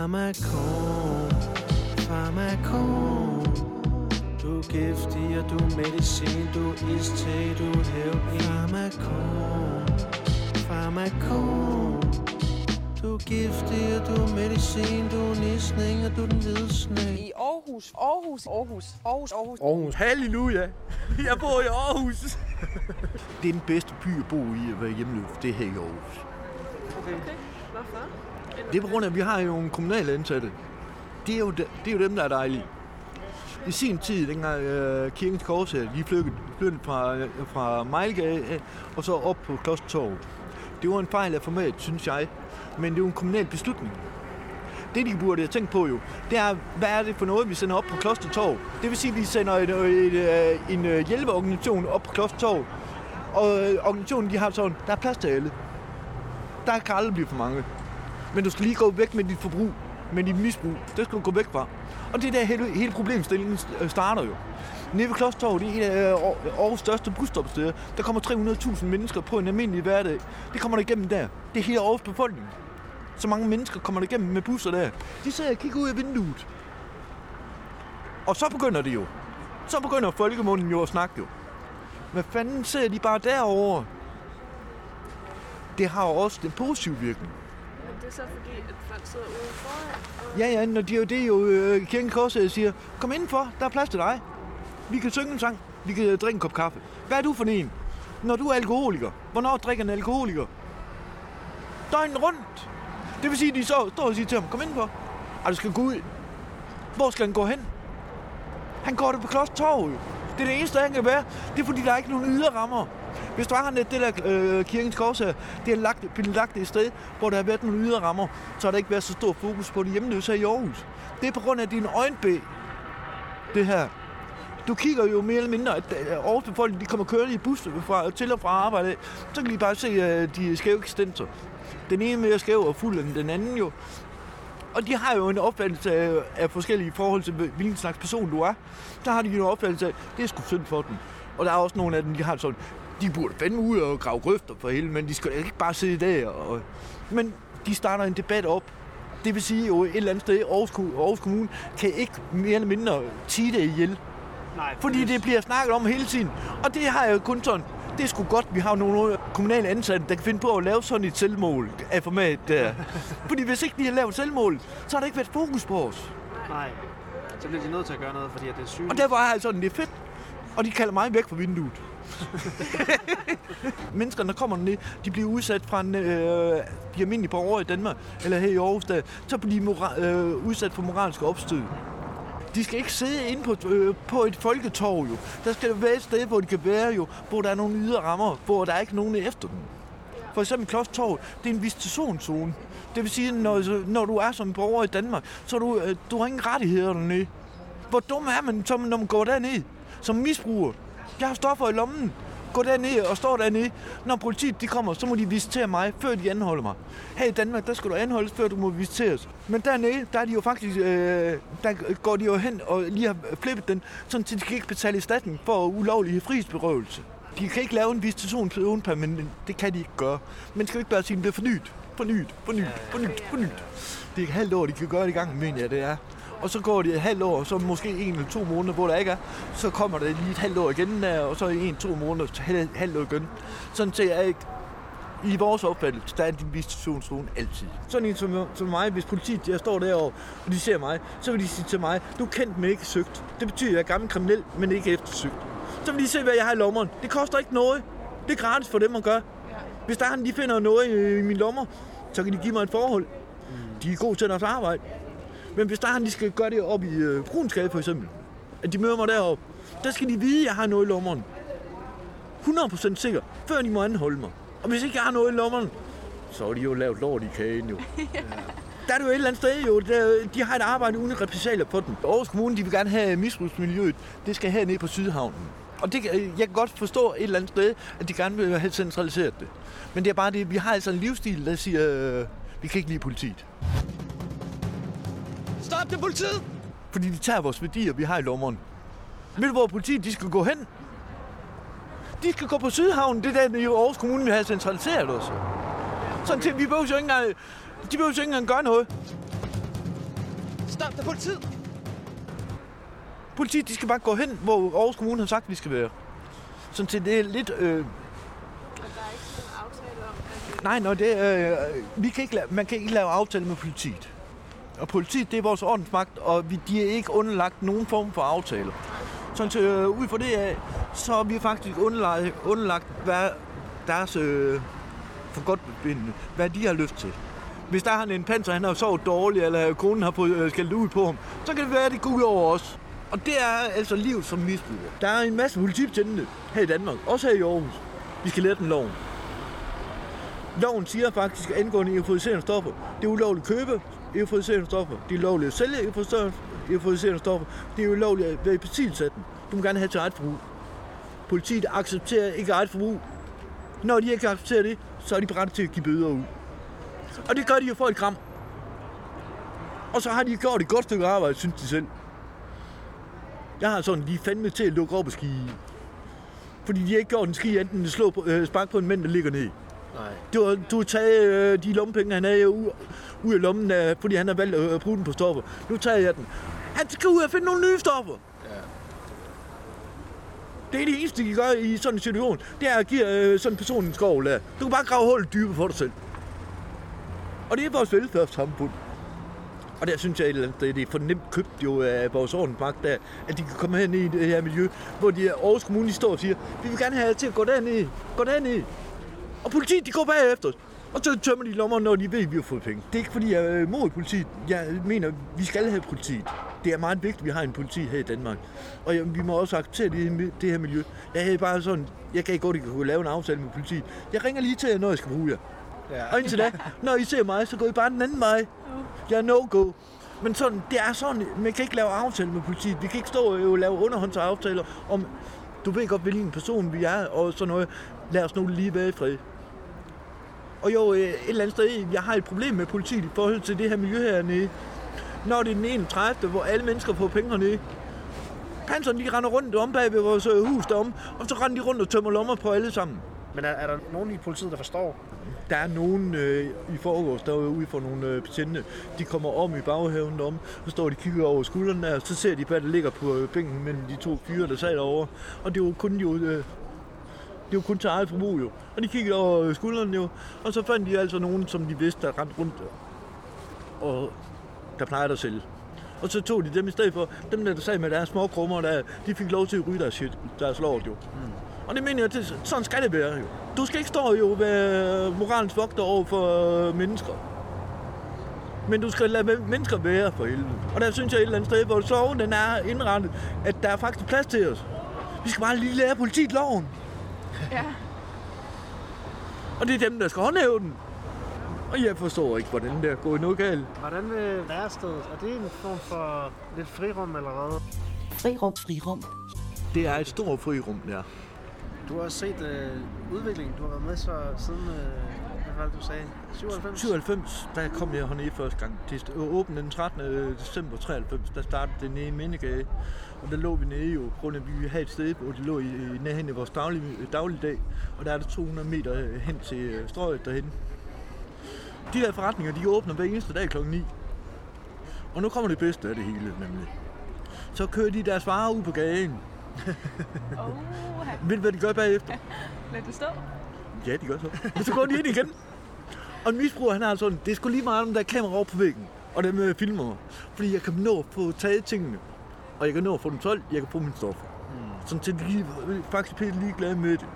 Farmakon, farmakon Du er giftig, og du er medicin, du er iste, du er heroin Farmakon, farmakon Du er giftig, og du er medicin, du er nisning, og du er den hvide sne I Aarhus, Aarhus, Aarhus, Aarhus, Aarhus. Aarhus. Halleluja. Jeg bor i Aarhus. det er den bedste by at bo i at være hjemløs. Det er her i Aarhus. Okay. Hvorfor? Det er på grund af, at vi har jo nogle kommunale ansatte. Det er jo, de, det er jo dem, der er dejlige. I sin tid, dengang øh, Kirkens Kors her, de flyttede, flyttede fra, øh, fra Mejlgade øh, og så op på Klostertorv. Det var en fejl af format, synes jeg. Men det er jo en kommunal beslutning. Det, de burde have tænkt på jo, det er, hvad er det for noget, vi sender op på Klostertorv? Det vil sige, at vi sender en, øh, en, øh, en, en hjælpeorganisation op på Klostertorv. Og øh, organisationen, de har sådan, der er plads til alle. Der kan aldrig blive for mange. Men du skal lige gå væk med dit forbrug, med dit misbrug. Det skal du gå væk fra. Og det er der hele, hele problemstillingen øh, starter jo. Nede ved Klostertorv, det er et af øh, Aarhus største busstopsteder. Der kommer 300.000 mennesker på en almindelig hverdag. Det kommer der igennem der. Det er hele Aarhus befolkning. Så mange mennesker kommer der igennem med busser der. De sidder og kigger ud af vinduet. Og så begynder det jo. Så begynder folkemunden jo at snakke jo. Hvad fanden sidder de bare derovre? Det har jo også den positive virkning. Det så fordi, at folk sidder ude foran. Ja, ja, når de det er jo øh, Kirken Korset siger, kom indenfor, der er plads til dig. Vi kan synge en sang, vi kan øh, drikke en kop kaffe. Hvad er du for en? Når du er alkoholiker, hvornår drikker en alkoholiker? Døgnet rundt. Det vil sige, at de så står og siger til ham, kom indenfor. Og du skal gå ud. Hvor skal han gå hen? Han går det på Klostertorv. Det er det eneste, han kan være. Det er fordi, der er ikke nogen ydre rammer. Hvis du har det der øh, kirkens kors her, det er lagt, blevet lagt et sted, hvor der har været nogle ydre rammer, så har der ikke været så stor fokus på de hjemløse her i Aarhus. Det er på grund af din øjenbæ, det her. Du kigger jo mere eller mindre, at øh, Aarhus befolkning, de kommer kørende i bus fra, til og fra arbejde. Så kan de bare se øh, de skæve eksistenser. Den ene mere skæv og fuld end den anden jo. Og de har jo en opfattelse af, af forskellige forhold til, hvilken slags person du er. Der har de jo en opfattelse af, det er sgu synd for dem. Og der er også nogle af dem, de har sådan, de burde fandme ud og grave grøfter for hele, men de skal ikke bare sidde der. Og... Men de starter en debat op. Det vil sige jo et eller andet sted, Aarhus, Aarhus Kommune kan ikke mere eller mindre tige det ihjel. Nej, Fordi det bliver snakket om hele tiden. Og det har jeg jo kun sådan, det er sgu godt, vi har nogle kommunale ansatte, der kan finde på at lave sådan et selvmål af format der. fordi hvis ikke de har lavet selvmål, så har der ikke været fokus på os. Nej. Så bliver de nødt til at gøre noget, fordi det er sygt. Og derfor er jeg sådan, det er fedt. Og de kalder mig væk fra vinduet. Mennesker, der kommer ned, de bliver udsat fra en, øh, de almindelige borgere i Danmark, eller her i Aarhus, der, så bliver de mora- øh, udsat for moralske opstød. De skal ikke sidde inde på, øh, på et folketorv jo. Der skal være et sted, hvor de kan være jo, hvor der er nogle ydre rammer, hvor der er ikke nogen efter dem. For eksempel Klostertorv, det er en visitationszone. Det vil sige, når, når du er som borger i Danmark, så du, øh, du har ingen rettigheder dernede. Hvor dum er man, som, når man går derned som misbruger? Jeg har stoffer i lommen. Gå derned og står dernede. Når politiet de kommer, så må de visitere mig, før de anholder mig. Her i Danmark, der skal du anholdes, før du må visiteres. Men dernede, der er de jo faktisk, øh, der går de jo hen og lige har flippet den, sådan at de kan ikke betale erstatning for ulovlig frihedsberøvelse. De kan ikke lave en visitationsperiode permanent. Det kan de ikke gøre. Men skal vi ikke bare sige, at det bliver fornyet, fornyet, fornyet, fornyet, fornyet. Det er et halvt år, de kan gøre det i gang, mener jeg, det er. Og så går det et halvt år, så måske en eller to måneder, hvor der ikke er. Så kommer der lige et halvt år igen der, og så en, to måneder, så halvt, halvt år igen. Sådan til jeg ikke i vores opfattelse, der er din visitationszone altid. Sådan en som, som mig, hvis politiet jeg står derovre, og de ser mig, så vil de sige til mig, du er kendt, men ikke søgt. Det betyder, at jeg er gammel kriminel, men ikke eftersøgt. Så vil de se, hvad jeg har i lommeren. Det koster ikke noget. Det er gratis for dem at gøre. Hvis der er de finder noget i, i mine lommer, så kan de give mig et forhold. De er gode til deres arbejde. Men hvis der er de skal gøre det op i øh, Brunsgade for eksempel, at de møder mig deroppe, der skal de vide, at jeg har noget i lommeren. 100% sikker, før de må anholde mig. Og hvis ikke jeg har noget i lommeren, så er de jo lavet lort i kagen jo. Der er det jo et eller andet sted jo, der, de har et arbejde uden repressalier på den. Aarhus Kommune, de vil gerne have misbrugsmiljøet, det skal hernede på Sydhavnen. Og det, jeg kan godt forstå et eller andet sted, at de gerne vil have centraliseret det. Men det er bare det, vi har altså en livsstil, der siger, øh, vi kan ikke lide politiet. Stop det, politiet! Fordi de tager vores værdier, vi har i lommeren. Ved du, hvor politiet de skal gå hen? De skal gå på Sydhavnen, det er der i Aarhus Kommune, vi har centraliseret os. Sådan til, vi behøver jo ikke engang, de behøver jo ikke engang gøre noget. Stop, der er politiet! Politiet, de skal bare gå hen, hvor Aarhus Kommune har sagt, vi skal være. Sådan til det er lidt... Øh, er nej, nå, det. Øh, vi kan ikke lave, man kan ikke lave aftale med politiet. Og politiet, det er vores ordensmagt, og vi, de er ikke underlagt nogen form for aftale. Sådan til, øh, ud fra det af, så er vi faktisk underlagt, underlagt hvad deres øh, for godt befindende, hvad de har lyst til. Hvis der er han en panser, han har sovet dårligt, eller konen har fået øh, skældt ud på ham, så kan det være, at det går ud over os. Og det er altså livet som misbruger. Der er en masse politibetjente her i Danmark, også her i Aarhus. Vi skal lære den loven. Loven siger faktisk, at angående euforiserende stoffer, det er ulovligt at købe euforiserende stoffer, det er lovlige at sælge euforiserende- stoffer, det er ulovlige at være i besiddelse af dem. Du må gerne have til eget forbrug. Politiet accepterer ikke eget forbrug. Når de ikke accepterer det, så er de berettet til at give bøder ud. Og det gør de jo for et gram. Og så har de gjort et godt stykke arbejde, synes de selv. Jeg har sådan, de er fandme til at lukke op og ski. Fordi de har ikke gjort en ski, enten at slå på, øh, spark på en mænd, der ligger ned. Nej. Du du har taget øh, de lommepenge, han havde ud, ud af lommen, øh, fordi han har valgt at øh, bruge den på stoffer. Nu tager jeg den. Han skal ud og finde nogle nye stoffer. Ja. Det er det eneste, de gøre i sådan en situation. Det er at give øh, sådan en person en skov der. Du kan bare grave hullet dybere for dig selv. Og det er vores velfærdssamfund. Og der synes jeg, sted, det er for nemt købt jo af vores ordensmagt, at de kan komme hen i det her miljø, hvor de Aarhus Kommune de står og siger, vi vil gerne have jer til at gå derned, gå derned. Og politiet, de går bagefter os. Og så tømmer de lommer, når de ved, at vi har fået penge. Det er ikke, fordi jeg er imod politiet. Jeg mener, vi skal have politiet. Det er meget vigtigt, at vi har en politi her i Danmark. Og jeg, vi må også acceptere det, det her miljø. Jeg er bare sådan, jeg kan ikke godt ikke kunne lave en aftale med politiet. Jeg ringer lige til jer, når jeg skal bruge jer. Ja. Og indtil da, når I ser mig, så går I bare den anden vej. Jeg er no-go. Men sådan, det er sådan, man kan ikke lave aftale med politiet. Vi kan ikke stå og lave underhåndsaftaler om, du ved godt, hvilken person vi er, og sådan noget. Lad os nu lige være i fred. Og jo, øh, et eller andet sted, jeg har et problem med politiet i forhold til det her miljø hernede. Når det er den 31. hvor alle mennesker får penge hernede. Panseren, de render rundt om bag ved vores øh, hus derom, og så render de rundt og tømmer lommer på alle sammen. Men er, er der nogen i politiet, der forstår? Der er nogen øh, i forgårs, der er ude for nogle øh, betjente. De kommer om i baghaven derom, så står de kigger over skuldrene der, og så ser de, hvad der ligger på øh, bænken mellem de to fyre, der sad derovre. Og det var kun jo... Øh, det var kun til eget forbrug jo. Og de kiggede over øh, skuldrene jo. Og så fandt de altså nogen, som de vidste, der rendte rundt og der plejede at sælge. Og så tog de dem i stedet for, dem der, der sad med deres små krummer, der, de fik lov til at ryge deres shit, deres lort jo. Mm. Og det mener jeg, det, sådan skal det være jo. Du skal ikke stå jo være moralens vogter over for øh, mennesker. Men du skal lade men- mennesker være for helvede. Og der synes jeg et eller andet sted, hvor soven den er indrettet, at der er faktisk plads til os. Vi skal bare lige lære politiet loven. Ja. Og det er dem, der skal håndhæve den. Og jeg forstår ikke, hvordan det er gået noget galt. Hvordan med værestedet? Er det en form for lidt frirum eller hvad? Frirum. Frirum. Det er et stort frirum, der. Du har også set øh, udviklingen. Du har været med så siden, øh, var det, du sagde? 97? 97, der kom jeg hernede første gang. Det åbnede den 13. december 93, der startede det nede i Mindegade. Og der lå vi nede jo, grund af, at vi have et sted, hvor det lå i, i nærheden af vores daglig, dagligdag. Og der er der 200 meter øh, hen til øh, strøget derhen. De her forretninger, de åbner hver eneste dag klokken 9. Og nu kommer det bedste af det hele, nemlig. Så kører de deres varer ud på gaden. Oh, Ved du, hvad de gør bagefter? lad det stå. Ja, de gør så. Og så går de ind igen. Og en misbruger, han har sådan, det er sgu lige meget om der er kamera over på væggen. Og dem øh, filmer. Fordi jeg kan nå at få taget tingene. Og jeg kan nå at få dem solgt, jeg kan få mine stoffer. Mm. Sådan til er faktisk pænt ligeglade med det.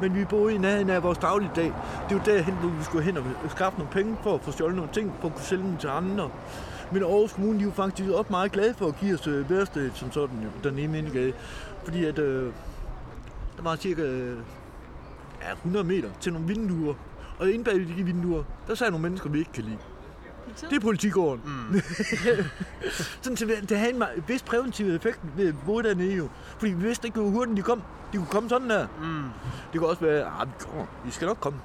Men vi boede i nærheden af vores dagligdag. Det er jo derhen, hvor vi skulle hen og skaffe nogle penge for at få stjålet nogle ting, for at kunne sælge dem til andre. Men Aarhus Kommune, de er jo faktisk også meget glade for at give os øh, værested som sådan, jo, dernede i Mindegade. Fordi at, øh, der var cirka øh, ja, 100 meter til nogle vinduer. Og inde bag de vinduer, der sad nogle mennesker, vi ikke kan lide. Det er politigården. Mm. Sådan, så det havde en vis præventiv effekt ved at bo dernede jo. Fordi vi vidste ikke, hvor hurtigt de kom. De kunne komme sådan der. Mm. Det kunne også være, at vi kommer. I skal nok komme.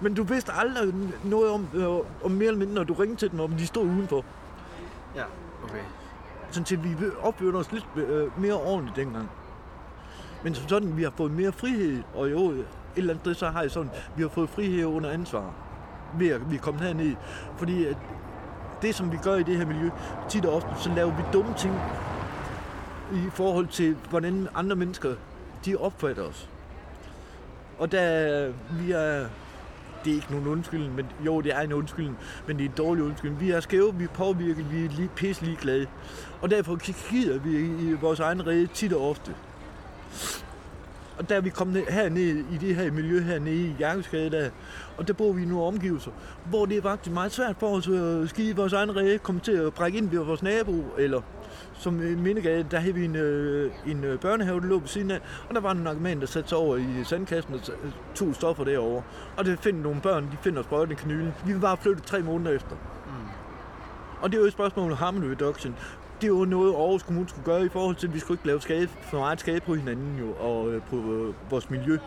Men du vidste aldrig noget om, øh, om mere eller mindre, når du ringede til dem, om de stod udenfor. Ja, okay. Sådan til, vi opførte os lidt øh, mere ordentligt dengang. Men som sådan, vi har fået mere frihed, og jo, eller andet sted, så har jeg sådan, vi har fået frihed under ansvar, ved at vi er kommet herned. Fordi at det, som vi gør i det her miljø, tit og ofte, så laver vi dumme ting i forhold til, hvordan andre mennesker, de opfatter os. Og der, vi er, det er ikke nogen undskyldning, men jo, det er en undskyldning, men det er en dårlig undskyldning. Vi er skæve, vi er påvirket, vi er lige, pisse glade. Og derfor kigger vi i vores egen rede tit og ofte. Og der er vi kommet herned i det her miljø hernede i Jakobsgade, der, og der bor vi i nogle omgivelser, hvor det er faktisk meget svært for os at skide vores egen ræde, komme til at brække ind ved vores nabo, eller som i Mindegade, der havde vi en, øh, en øh, børnehave, der lå ved siden af, og der var en narkoman, der satte sig over i sandkassen og tog stoffer derovre. Og det finder nogle børn, de finder sprøjten i kanylen. Vi var bare flyttet tre måneder efter. Mm. Og det er jo et spørgsmål om harm reduction det var noget, Aarhus Kommune skulle gøre i forhold til, at vi skulle ikke lave skade, for meget skade på hinanden jo, og øh, på øh, vores miljø.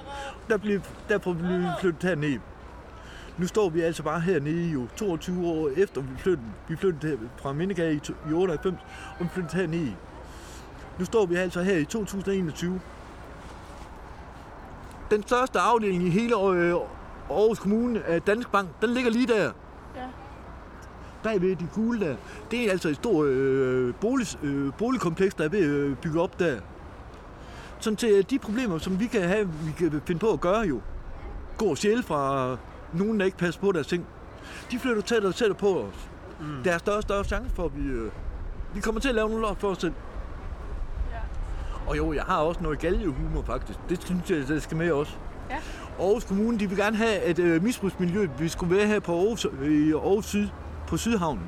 Der blev, derfor blev vi flyttet herned. Nu står vi altså bare hernede jo 22 år efter vi flyttede. Vi flyttede fra Mindegade i, i 98, og vi flyttede hernede. Nu står vi altså her i 2021. Den største afdeling i hele øh, Aarhus Kommune øh, af Dansk Bank, den ligger lige der Ja bagved de gule der, det er altså et stort øh, bolig, øh, boligkompleks, der er ved at øh, bygge op der. Sådan til de problemer, som vi kan have, vi kan finde på at gøre jo, går sjæl fra nogen, der ikke passer på deres ting. De flytter tættere og tættere på os. Mm. Der er større og større chance for, at vi, øh, vi kommer til at lave nogle lort for os selv. Ja. Og jo, jeg har også noget galgehumor faktisk. Det synes jeg, det skal med også. Ja. Aarhus Kommune, de vil gerne have et øh, misbrugsmiljø, vi skulle være her på Aarhus, i Aarhus Syd på Sydhavnen.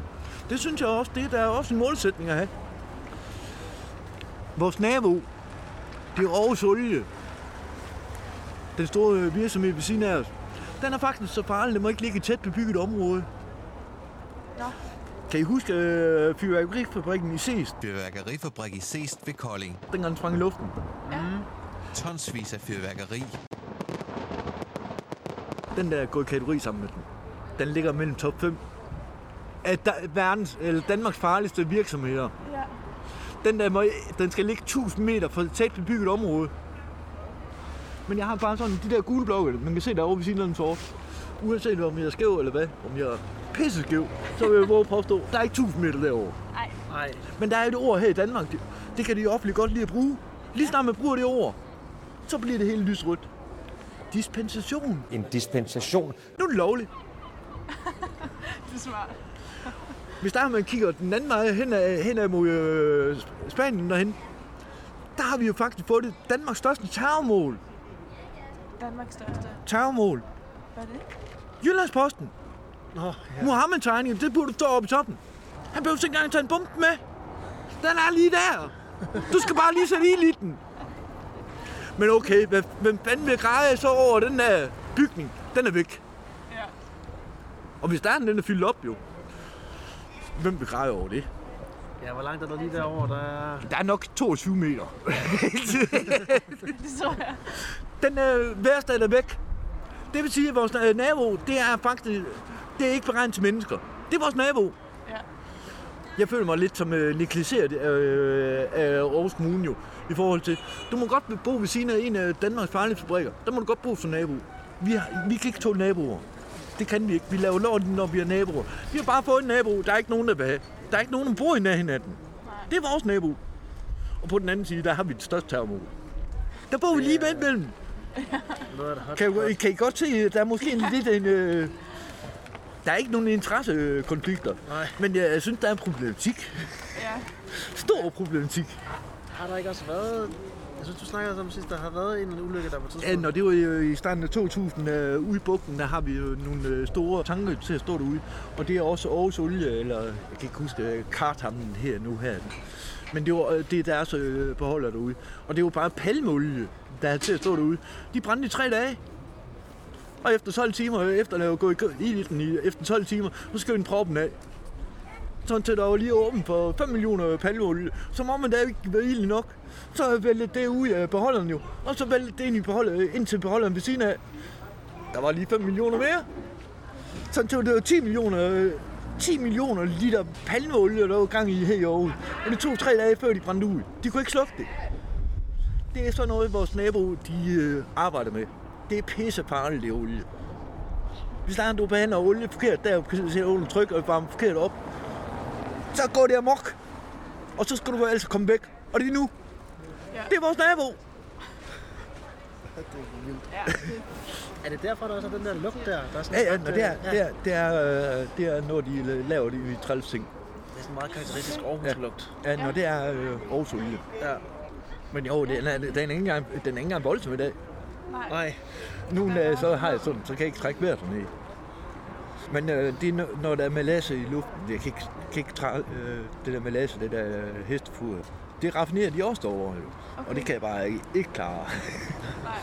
Det synes jeg også, det der er også en målsætning at have. Vores nabo, det er Aarhus Olie. Den store virksomhed ved siden af os. Den er faktisk så farlig, den må ikke ligge i tæt bebygget område. Nå. Kan I huske øh, fyrværkerifabrikken i Seest? Fyrværkerifabrik i Seest ved Kolding. Dengang den sprang i luften. Ja. Mm. Tonsvis af fyrværkeri. Den der er gået i kategori sammen med den. Den ligger mellem top 5 af da, verdens, eller Danmarks farligste virksomheder. Ja. Den, der må, den skal ligge 1000 meter fra et tæt bebygget område. Men jeg har bare sådan de der gule blokke, man kan se derovre ved siden af den sort. Uanset om jeg er skæv eller hvad, om jeg er pisse skæv, så vil jeg våge påstå, der er ikke 1000 meter derovre. Nej. Nej. Men der er et ord her i Danmark, det, det kan de offentligt godt lide at bruge. Lige snart man bruger det ord, så bliver det helt lysrødt. Dispensation. En dispensation? Nu er det lovligt. det er smart. Hvis der man kigger den anden vej hen ad, hen ad mod øh, Spanien derhen, der har vi jo faktisk fået det Danmarks største terrormål. Danmarks største? Terrormål. Hvad er det? Jyllandsposten. Nå, ja. Mohammed-tegningen, det burde stå oppe i toppen. Han behøver ikke engang tage en bombe med. Den er lige der. Du skal bare lige sætte i den. Men okay, hvem fanden vil greje så over den der bygning? Den er væk. Ja. Og hvis der er den, den er fyldt op jo. Hvem begræder over det? Ja, hvor langt er der lige derovre? Der er... Der er nok 22 meter. det tror jeg. Den øh, værste er væk. Det vil sige, at vores øh, nabo, det er faktisk det er ikke beregnet til mennesker. Det er vores nabo. Ja. Jeg føler mig lidt som øh, negligeret øh, af Aarhus Kommune jo, i forhold til, du må godt bo ved siden af en af Danmarks farlige fabrikker. Der må du godt bo som nabo. Vi, har, vi kan ikke tåle naboer. Det kan vi ikke. Vi laver lort, når vi er naboer. Vi har bare fået en nabo. Der er ikke nogen, der vil have. Der er ikke nogen, der bor i nærheden af den. Det er vores nabo. Og på den anden side, der har vi det største termol. Der bor vi lige med imellem. Kan, I, kan I godt se, at der er måske en lidt en... Øh, der er ikke nogen interessekonflikter. Nej. Men jeg, jeg synes, der er en problematik. Ja. Stor problematik. Har der ikke også været jeg synes, du snakkede om sidst, der har været en ulykke, der var tidspunkt. Ja, når det var i starten af 2000 Øh, ude i bugten, der har vi jo nogle øh, store tanker til at stå derude. Og det er også Aarhus Olie, eller jeg kan ikke huske øh, Kartammen her nu her. Men det, var, øh, det er deres øh, beholder derude. Og det var bare palmeolie, der er til at stå derude. De brændte i tre dage. Og efter 12 timer, efter at have gået i den, efter 12 timer, så skal vi proppen af sådan til der var lige åben for 5 millioner palmeolie. Så må man da ikke være ild nok. Så vælte det ud af beholderen jo. Og så vælte det ind, i beholder, ind til beholderen ved siden af. Der var lige 5 millioner mere. Så det var 10 millioner 10 millioner liter palmeolie, der var gang i her i Aarhus. Og det tog tre dage, før de brændte ud. De kunne ikke slukke det. Det er sådan noget, vores nabo de, øh, arbejder med. Det er pissefarligt, det olie. Hvis der er, du behandler olie forkert, der er under tryk og varmer forkert op, så går det amok. Og så skal du altså komme væk. Og det er nu. Ja. Det er vores nabo. Det er vildt. Ja, det, Er det derfor, der er så den der lugt der? der er sådan Ja, ja, når det er, øh, det er, det er, øh, det er når de laver de træls ting. Det er sådan en meget karakteristisk Aarhus-lugt. Ja, når det er øh, Aarhus Olie. Ja. Men jo, den er, den er ikke engang, den er ikke engang voldsom i dag. nej. Nej. Nu øh, så har jeg sådan, så kan jeg ikke trække vejret dernede. Men øh, det er, når- når der er malasse i luften. Jeg kan ikke, kan ikke træ, øh, det der malasse, det der øh, hestefoder. Det raffinerer de også derovre, jo. Okay. Og det kan jeg bare ikke, ikke klare. Nej.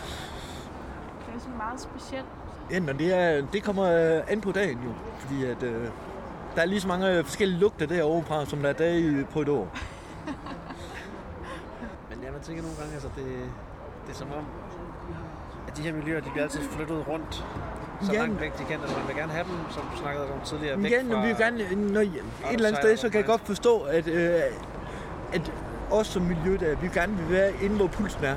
Det er sådan meget specielt. Ja, men det, er, det kommer øh, an på dagen jo. Fordi at, øh, der er lige så mange øh, forskellige lugter derovre fra, som der er dage på et år. Men ja, man tænker nogle gange, altså det, det er som om, at de her miljøer, de bliver altid flyttet rundt så Ja. langt væk de kan. Altså man vil gerne have dem, som du snakkede om tidligere, væk Ja, når vi vil gerne, når, et eller andet sted, så kan jeg godt forstå, at, øh, at os som miljø, der, vi gerne vil være inde, hvor pulsen er.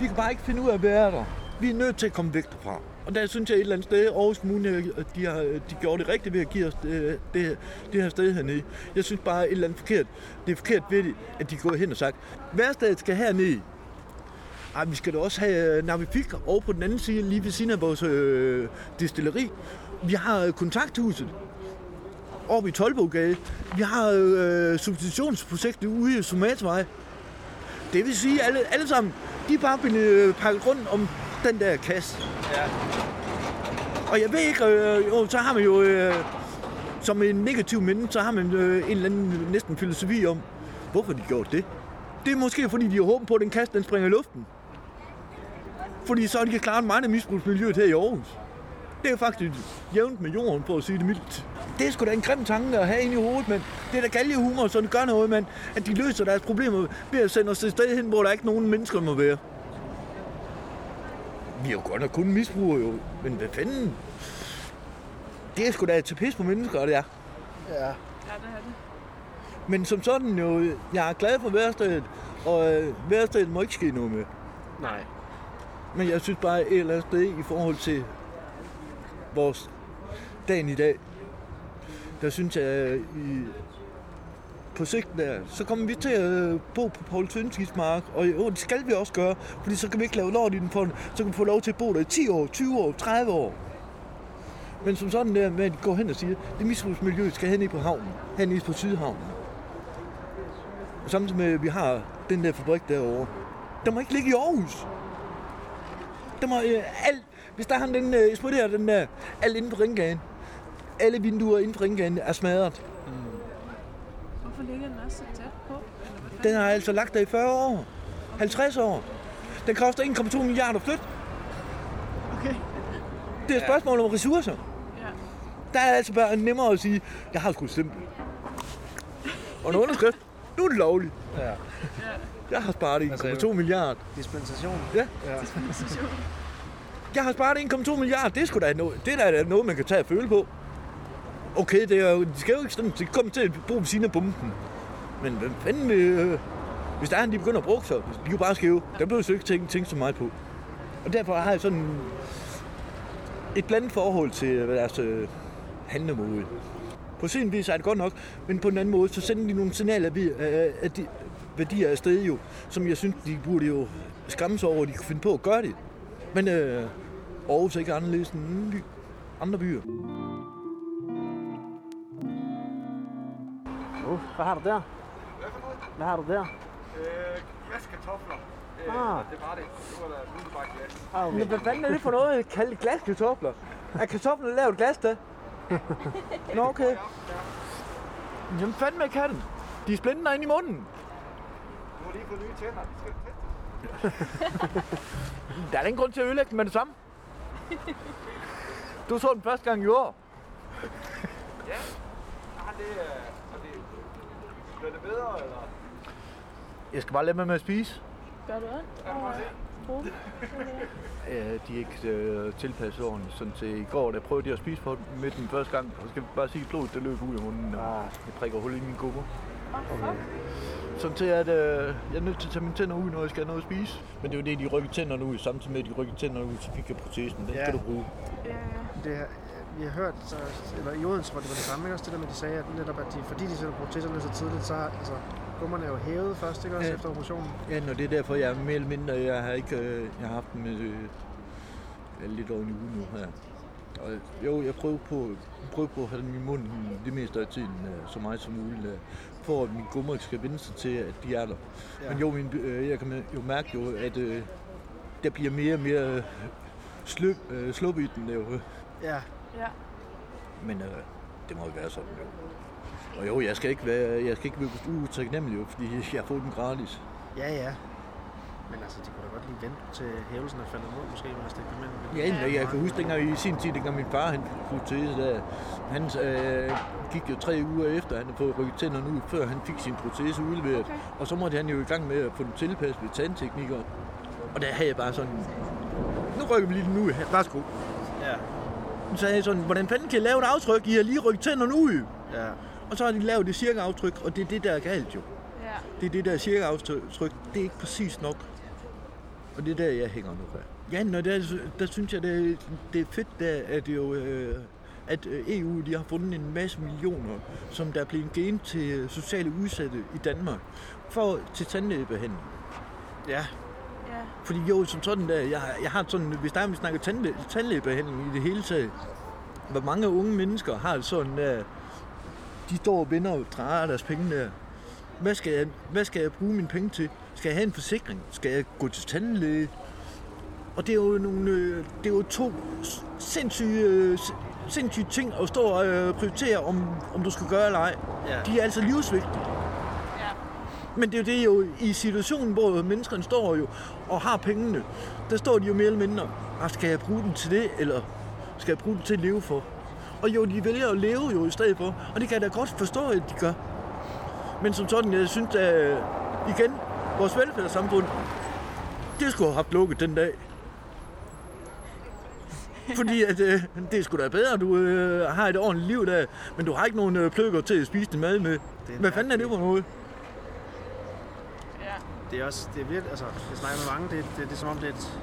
Vi kan bare ikke finde ud af at være der. Vi er nødt til at komme væk derfra. Og der synes jeg et eller andet sted, Aarhus Kommune, øh, de har de gjorde det rigtigt ved at give os det, det, det her sted hernede. Jeg synes bare et eller andet forkert. Det er forkert ved det, at de går hen og sagt, værstedet skal hernede. Ej, vi skal da også have øh, Navifik over på den anden side, lige ved siden af vores øh, destilleri. Vi har øh, kontakthuset oppe i Tolbogade. Vi har øh, substitutionsprojektet ude i Sumatvej. Det vil sige, alle, alle sammen, de er bare blevet øh, pakket rundt om den der kasse. Ja. Og jeg ved ikke, øh, jo, så har man jo, øh, som en negativ minde, så har man øh, en eller anden næsten filosofi om, hvorfor de gjort det. Det er måske, fordi de har håbet på, at den kasse den springer i luften. Fordi så de kan klare meget af misbrugsmiljøet her i Aarhus. Det er faktisk jævnt med jorden, for at sige det mildt. Det er sgu da en grim tanke at have inde i hovedet, men det er da galgehumor, så det gør noget, men at de løser deres problemer ved at sende os et sted hen, hvor der ikke nogen mennesker må være. Vi er jo godt nok kun misbrugere jo, men hvad fanden? Det er sgu da til pis på mennesker, det er. Ja. Ja, det er det. Men som sådan jo, jeg er glad for værstedet, og øh, værstedet må ikke ske noget med. Nej. Men jeg synes bare et eller andet sted i forhold til vores dagen i dag, der synes jeg, at i, på sigt der, så kommer vi til at øh, bo på Paul Tønskis mark, og jo, det skal vi også gøre, fordi så kan vi ikke lave lort i den fond, så kan vi få lov til at bo der i 10 år, 20 år, 30 år. Men som sådan der med, at går hen og siger, det misbrugsmiljø skal hen i på havnen, hen i på Sydhavnen. Og samtidig med, at øh, vi har den der fabrik derovre, der må ikke ligge i Aarhus. Der må øh, alt, hvis der har den øh, eksploderer den der, alt inden for ringgaden. Alle vinduer inden for ringgaden er smadret. Hvorfor ligger den også så tæt på? Den har altså lagt der i 40 år. 50 år. Den koster 1,2 milliarder at flytte. Okay. Det er et spørgsmål om ressourcer. Ja. Der er altså bare nemmere at sige, jeg har sgu et stempel. Og en underskrift. Nu er det lovligt. Ja. Jeg har sparet Hvad sagde 1,2 milliarder. Dispensation. Ja. Ja. Station. Jeg har sparet 1,2 milliarder. Det er sgu da noget, det er da noget, man kan tage at føle på. Okay, det er jo, de skal jo ikke sådan, de kommer til at bo ved siden af bomben. Men hvad fanden vil, øh, hvis der er en, de begynder at bruge sig, de er jo bare skæve. Der behøver jeg ikke tænke, tænke så meget på. Og derfor har jeg sådan et blandet forhold til øh, deres øh, handlemåde. På sin vis er det godt nok, men på en anden måde, så sender de nogle signaler af, af, af de værdier af sted jo, som jeg synes, de burde jo skamme sig over, at de kunne finde på at gøre det. Men øh, Aarhus er ikke anderledes end anden by, andre byer. Uh, hvad har du der? Hvad har du der? Øh, glas kartofler. Øh, Ah. Det var det. Det var da umiddelbart glas. Ah, Men hvad fanden er det for noget, kaldt glaskartofler? Er kartoflen lavet glas da? Nå, okay. Jamen fanden med katten. De er splændende inde i munden. Har lige fået nye tænder. De skal testes. Der er ingen grund til at ødelægge dem med det samme. Du så den første gang i år. Har det, øh, er det, bliver det bedre, eller? Jeg skal bare lade mig med at spise. Gør det ondt? Det? Ja, de er ikke øh, tilpasset ordentligt. Sådan til i går, der prøvede de at spise på med den første gang. Og så skal vi bare sige, at blodet det løb ud af munden. Og jeg prikker hul i min. Åh, fuck. Sådan til, at øh, jeg er nødt til at tage mine tænder ud, når jeg skal have noget at spise. Men det er jo det, de rykker tænderne ud. Samtidig med, at de rykker tænderne ud, så fik jeg protesen. Den Ja. skal du bruge. Ja, ja. Det er, vi har hørt, så, eller i Odense var det var det samme, ikke også? Det der med, de sagde, at netop, at de, fordi de sætter proteserne så tidligt, så altså, gummerne er jo hævet først, ikke også, Ja. efter operationen? Ja, og det er derfor, jeg er mere eller mindre, jeg har ikke, øh, jeg har haft dem øh, lidt over en uge nu her. Og jo, jeg prøver på, prøver på at have dem i munden det meste af tiden, øh, så meget som muligt, øh, for at min gummer ikke skal vende sig til, at de er der. Ja. Men jo, min, øh, jeg kan jo mærke jo, at øh, der bliver mere og mere sløb, øh, slup i den. Jo. Ja, Ja. Men øh, det må jo være sådan, jo. Og jo, jeg skal ikke være, jeg skal ikke være utaknemmelig, jo, fordi jeg får den gratis. ja, ja. Men altså, de kunne da godt lige vente til hævelsen er faldet ned, måske, hvis det kom ind. Ja, ja. jeg kan huske dengang i sin tid, dengang min far han fik protese, der, han øh, gik jo tre uger efter, han havde fået rykket tænderne ud, før han fik sin protese udleveret. Okay. Og så måtte han jo i gang med at få den tilpasset ved tandteknikere. Og der havde jeg bare sådan, nu rykker vi lige den ud her, værsgo. Ja, Så sagde jeg sådan, hvordan fanden kan jeg lave et aftryk? I har lige rykket tænderne ud. ja. Og så har de lavet det cirka aftryk, og det er det, der er galt jo. Ja. Det er det der cirka aftryk, det er ikke præcis nok. Og det er der, jeg hænger nu her. Ja, når der, der synes jeg, det det er fedt, der, at, jo, øh, at øh, EU de har fundet en masse millioner, som der er blevet gemt til sociale udsatte i Danmark, for til tandlægebehandling. Ja, Ja. Fordi jo, som sådan der, jeg, jeg har sådan, hvis der er, vi snakker tandlæge, tandlægebehandling i det hele taget, hvor mange unge mennesker har sådan der, de står og vender og drejer deres penge der. Hvad skal, jeg, hvad skal jeg bruge mine penge til? Skal jeg have en forsikring? Skal jeg gå til tandlæge? Og det er jo, nogle, øh, det er jo to sindssyge, øh, sindssyge ting at stå og øh, prioritere, om, om du skal gøre eller ej. ja. De er altså livsvigtige. Ja. Men det er jo det jo i situationen, hvor menneskerne står jo og har pengene. Der står de jo mere eller mindre, "Ah, skal jeg bruge den til det, eller skal jeg bruge den til at leve for? Og jo, de vælger at leve jo i stedet for, og det kan jeg da godt forstå, at de gør. Men som sådan, jeg synes, at igen, vores velfærdssamfund, det skulle have haft lukket den dag. Fordi at, øh, det er sgu da bedre, du øh, har et ordentligt liv der, men du har ikke nogen øh, pløkker til at spise din mad med. Det Hvad fanden er det for noget? Ja. Det er også, det er virkelig, altså, jeg snakker med mange, det, det, det er som om, det er, et,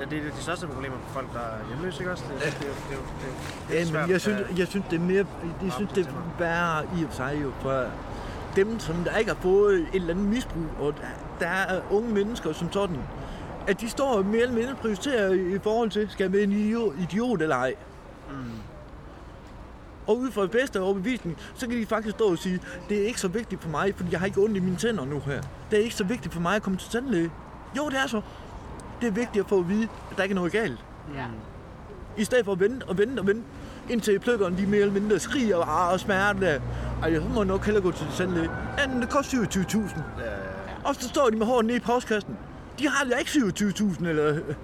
ja, det er de største problemer for folk, der er hjemløse, ikke også? Det, det, det, det, det, det er Ja, men jeg synes, jeg synes, det er mere, jeg synes, det er værre i og for sig jo for dem, som der ikke har fået et eller andet misbrug, og der, der er unge mennesker som sådan, at de står mere eller mindre prioriterer i forhold til, skal være en idiot, idiot eller ej. Mm. Og ud fra bedste overbevisning, så kan de faktisk stå og sige, det er ikke så vigtigt for mig, fordi jeg har ikke ondt i mine tænder nu her. Det er ikke så vigtigt for mig at komme til tandlæge. Jo, det er så. Det er vigtigt at få at vide, at der ikke er noget galt. Ja. I stedet for at vente og vente og vente, indtil pløkkerne de mere eller mindre skriger og, og smerte. Ej, så må jeg nok hellere gå til tandlæge. Anden, det koster 27.000. Ja, ja, ja. Og så står de med hården nede i postkassen. De har da ikke 27.000 eller øh,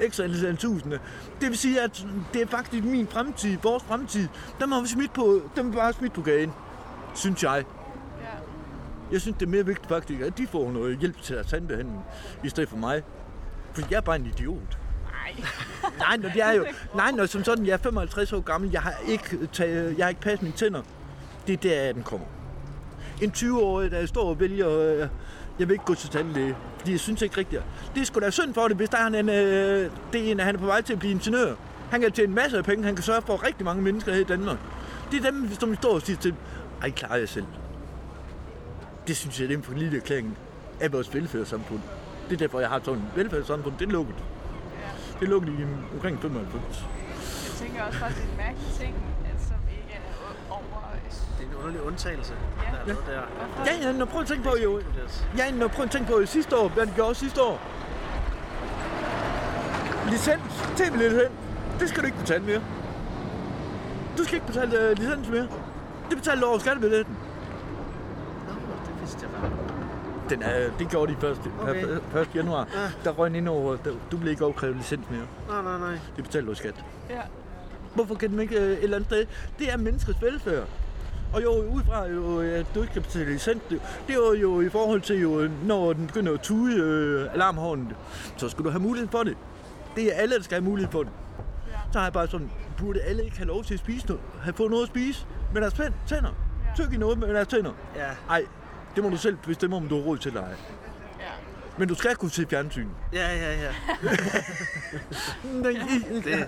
ekstra eller 1000. Det vil sige, at det er faktisk min fremtid, vores fremtid. Den har vi smidt på, den er bare smidt på gaden. Synes jeg. Ja. Jeg synes, det er mere vigtigt faktisk, at de får noget hjælp til deres tandbehandling, i stedet for mig. For jeg er bare en idiot. Nej. Nej, når jeg er jo, nej, når som sådan, jeg er 55 år gammel, jeg har ikke, taget, jeg har ikke passet mine tænder. Det er der, den kommer. En 20-årig, der står og vælger, øh, jeg vil ikke gå til tandlæge, fordi jeg synes ikke rigtigt. Det er sgu da synd for det, hvis der er en, øh, det er en, han er på vej til at blive ingeniør. Han kan tjene masser af penge, han kan sørge for rigtig mange mennesker her i Danmark. Det er dem, som står og siger til, ej, klarer jeg selv. Det synes jeg, det er en for lille erklæring af vores velfærdssamfund. Det er derfor, jeg har sådan et velfærdssamfund, det er lukket. Det lukkede i omkring 95. Jeg tænker også bare, at det er en mærkelig ting, som ikke er over... Det er en underlig undtagelse, Ja. der er noget der. Ja, ja, når prøv at tænke på, jo. Ja, når prøv at tænke på sidste år, hvad de gjorde sidste år. Licens, tv-licens, det skal du ikke betale mere. Du skal ikke betale uh, licens mere. Det betaler du over skattebilletten. Nå, det vidste jeg bare. Den er, det gjorde de først, Okay. okay. 1. januar. Ja. Der røg den ind over, der, du bliver ikke opkrævet licens mere. Nej, nej, nej. Det betaler du i skat. Ja. Hvorfor kan den ikke øh, et eller andet sted? Det er menneskers velfærd. Og jo, ud fra jo, at du ikke kan betale licens, det, det er jo, i forhold til, jo, når den begynder at tude øh, alarmhornen, så skal du have mulighed for det. Det er alle, der skal have mulighed for det. Ja. Så har jeg bare sådan, burde alle ikke have lov til at spise noget, have fået noget at spise med deres tæn- tænder? Ja. Tyk i noget med deres tænder? Ja, Nej, det må du selv bestemme, om du har råd til ej. Ja. Men du skal kunne se fjernsyn. Ja, ja, ja. Nej, Det er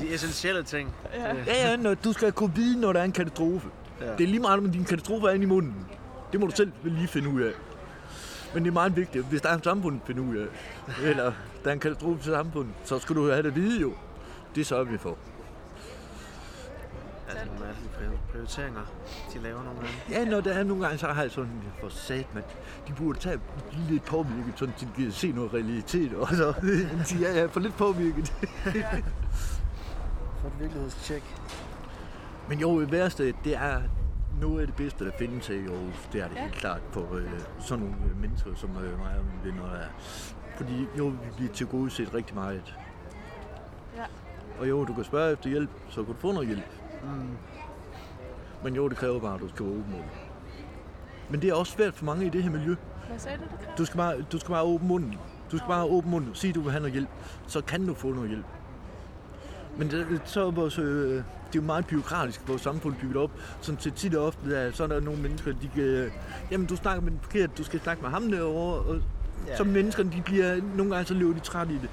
de essentielle ting. Ja. Ja, ja, når du skal kunne vide, når der er en katastrofe. Ja. Det er lige meget, om din katastrofe er inde i munden. Det må du selv lige finde ud af. Men det er meget vigtigt, hvis der er en samfund finde ud af, eller der er en katastrofe til samfundet, så skal du have det at vide jo. Det sørger vi for. Altså, nogle af de prior- prioriteringer, de laver nogle gange. Ja, når der er nogle gange, så har jeg sådan, for sat, man, de burde tage blive lidt påvirket, sådan de kan se noget realitet, og så de er for lidt påvirket. For et virkelighedstjek. Men jo, det værste, det er noget af det bedste, der findes her i Aarhus. Det er det Ja. helt klart for øh, sådan nogle øh, mennesker, som øh, mig og mine venner er. Fordi jo, vi bliver til gode set rigtig meget. Ja. Og jo, du kan spørge efter hjælp, så kan du få noget hjælp. Mm. Men jo, det kræver bare, at du skal være åben. Men det er også svært for mange i det her miljø. Hvad sagde du, det kræver? Du skal bare, du skal bare åbne munden. Du skal bare åbne munden. Sige, du vil have noget hjælp. Så kan du få noget hjælp. Men det, så er vores, øh, det er jo meget byråkratisk, vores samfund bygget op. Sådan til tit og ofte, der, så er der nogle mennesker, de kan... øh, Jamen, du snakker med den forkert, du skal snakke med ham derovre. Og Ja. så menneskerne, de bliver... Nogle gange så løber de træt i det.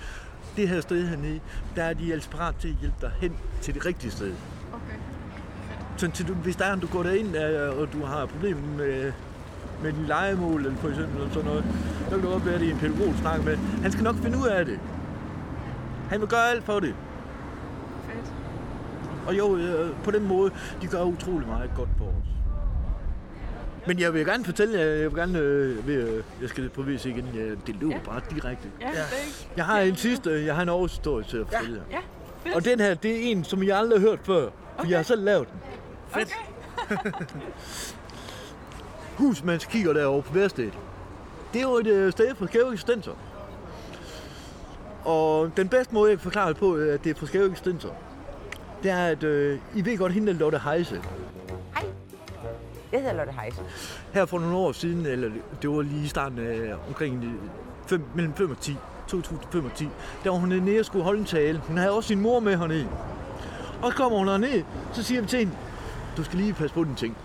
Det her sted hernede, der er de altså parat til at hjælpe dig hen til det rigtige sted. Så til, du, hvis der er en, du går derind, øh, og du har problemer med, med din legemål, eller for eksempel, eller sådan noget, så kan det godt være, det en pædagog, du snakker med. Han skal nok finde ud af det. Han vil gøre alt for det. Fedt. Og jo, øh, på den måde, de gør utrolig meget godt for os. Men jeg vil gerne fortælle jeg vil gerne, øh, ved, øh, jeg skal på vis igen, ja, det løber Ja. bare direkte. Ja. Jeg har en sidste, jeg har en årshistorie til at Ja. fortælle. Ja, fedt. Og den her, det er en, som jeg aldrig har hørt før, for Okay. jeg har selv lavet den. Fedt. hus, man kigger derovre på Værstedet. Det er jo et øh, sted for skæve eksistenser. Og den bedste måde, jeg kan forklare det på, øh, at det er for skæve eksistenser, det er, at øh, I ved godt, hende der Lotte Heise. Jeg hedder Lotte Heise. Her for nogle år siden, eller det var lige i starten af omkring de fem, mellem 5 og 10, 2005 og 10, der var hun nede og skulle holde en tale. Hun havde også sin mor med hernede. Og så kommer hun herned, så siger vi til hende, du skal lige passe på den ting.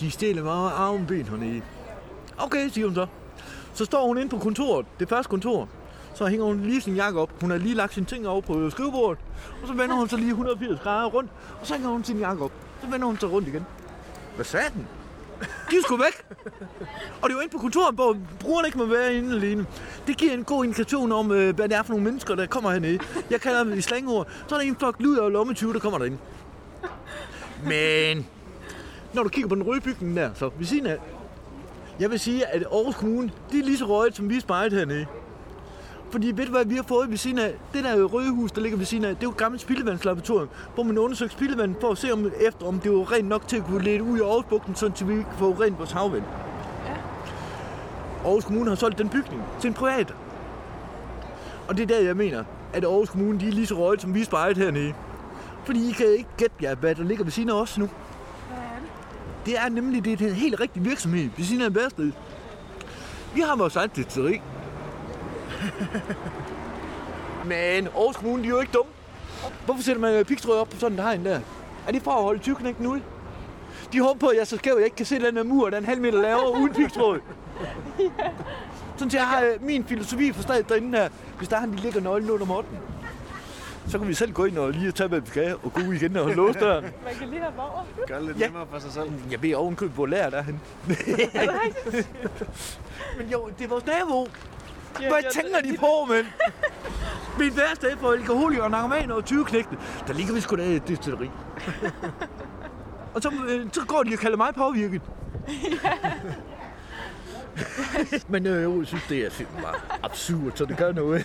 De stjæler meget armben hernede. Okay, siger hun så. Så står hun inde på kontoret, det første kontor. Så hænger hun lige sin jakke op. Hun har lige lagt sine ting over på skrivebordet. Og så vender hun sig lige 180 grader rundt. Og så hænger hun sin jakke op. Så vender hun sig rundt igen. Hvad sagde den? De er sgu væk. Og det er jo inde på kontoret, hvor brugerne ikke må være inde alene. Det giver en god indikation om, øh, hvad det er for nogle mennesker, der kommer hernede. Jeg kalder dem i slangord. Så er der en flok luder og lommetyve, der kommer derinde. Men når du kigger på den røde bygning der, så ved siden af, jeg vil sige, at Aarhus Kommune, de er lige så røget, som vi er spejlet hernede. Fordi ved du hvad, vi har fået ved siden af, det der røde hus, der ligger ved siden af, det er jo et gammelt spildevandslaboratorium, hvor man undersøger spildevand for at se om, efter, om det var rent nok til at kunne lede ud i Aarhusbugten, så vi kan få rent vores havvand. Ja. Aarhus Kommune har solgt den bygning til en privat. Og det er der, jeg mener, at Aarhus Kommune, de er lige så røget, som vi er spejlet hernede. Fordi I kan ikke gætte jer, hvad der ligger ved siden af os nu. Hvad er det? Det er nemlig det, det er en helt rigtig virksomhed ved siden af Værsted. Vi har vores eget distillery. Men Aarhus Kommune, de er jo ikke dumme. Hvorfor sætter man pigtråd op på sådan en hegn der? Er det for at holde tyvknægten ude? De håber på, at jeg så skæv, at jeg ikke kan se den der mur, der er en halv meter lavere uden pigtråd. Sådan til jeg har øh, min filosofi for stedet derinde her. Hvis der er han, de ligger nøglen under måtten. Så kan vi selv gå ind og lige tage, hvad vi skal, og gå ud igen og låse døren. Man kan lige have over. Gør det lidt Ja. nemmere for sig selv. Jeg ved ovenkøbet, hvor lærer der han. Men jo, det er vores nabo. Hvad tænker de på, mand? Mit værste for alkoholikere, narkomaner og 20 knægte. Der ligger vi sgu da i et distilleri. og så, øh, så går de og kalder mig påvirket. Men øh, jo, jeg synes, det er simpelthen absurd, så det gør noget.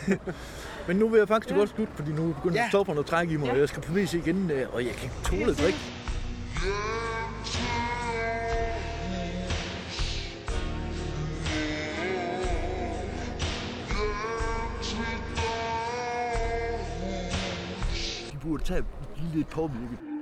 Men nu vil jeg faktisk godt slutte, fordi nu begynder Ja. ja. stofferne at trække i mig, og jeg skal på vis igen, øh, og jeg kan ikke tåle at drikke. De burde tage lidt påvirket.